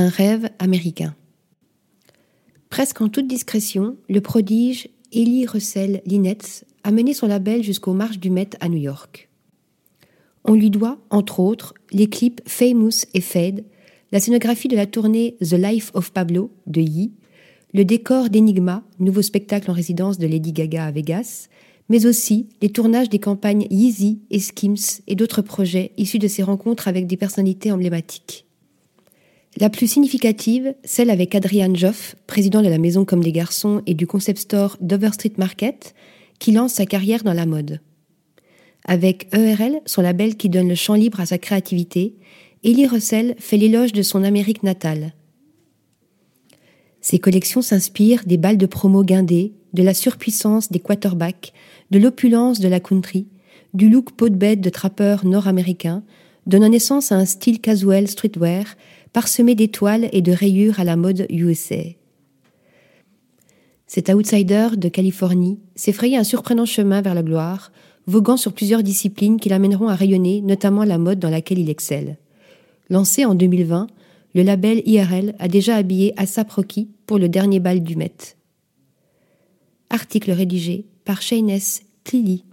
un rêve américain. Presque en toute discrétion, le prodige Ellie Russell Linetz a mené son label jusqu'aux marches du Met à New York. On lui doit, entre autres, les clips Famous et Fade, la scénographie de la tournée The Life of Pablo de Yi, le décor d'Enigma, nouveau spectacle en résidence de Lady Gaga à Vegas, mais aussi les tournages des campagnes Yeezy et Skims et d'autres projets issus de ses rencontres avec des personnalités emblématiques. La plus significative, celle avec Adrian Joff, président de la maison Comme des Garçons et du concept store Dover Street Market, qui lance sa carrière dans la mode. Avec ERL, son label qui donne le champ libre à sa créativité, Ellie Russell fait l'éloge de son Amérique natale. Ses collections s'inspirent des balles de promo guindées, de la surpuissance des quarterbacks, de l'opulence de la country, du look peau de bête de trappeur nord-américain, donnant naissance à un style casual streetwear parsemé d'étoiles et de rayures à la mode USA. Cet outsider de Californie s'effrayait un surprenant chemin vers la gloire, voguant sur plusieurs disciplines qui l'amèneront à rayonner, notamment la mode dans laquelle il excelle. Lancé en 2020, le label IRL a déjà habillé Asap Rocky pour le dernier bal du Met. Article rédigé par Shayness Tlili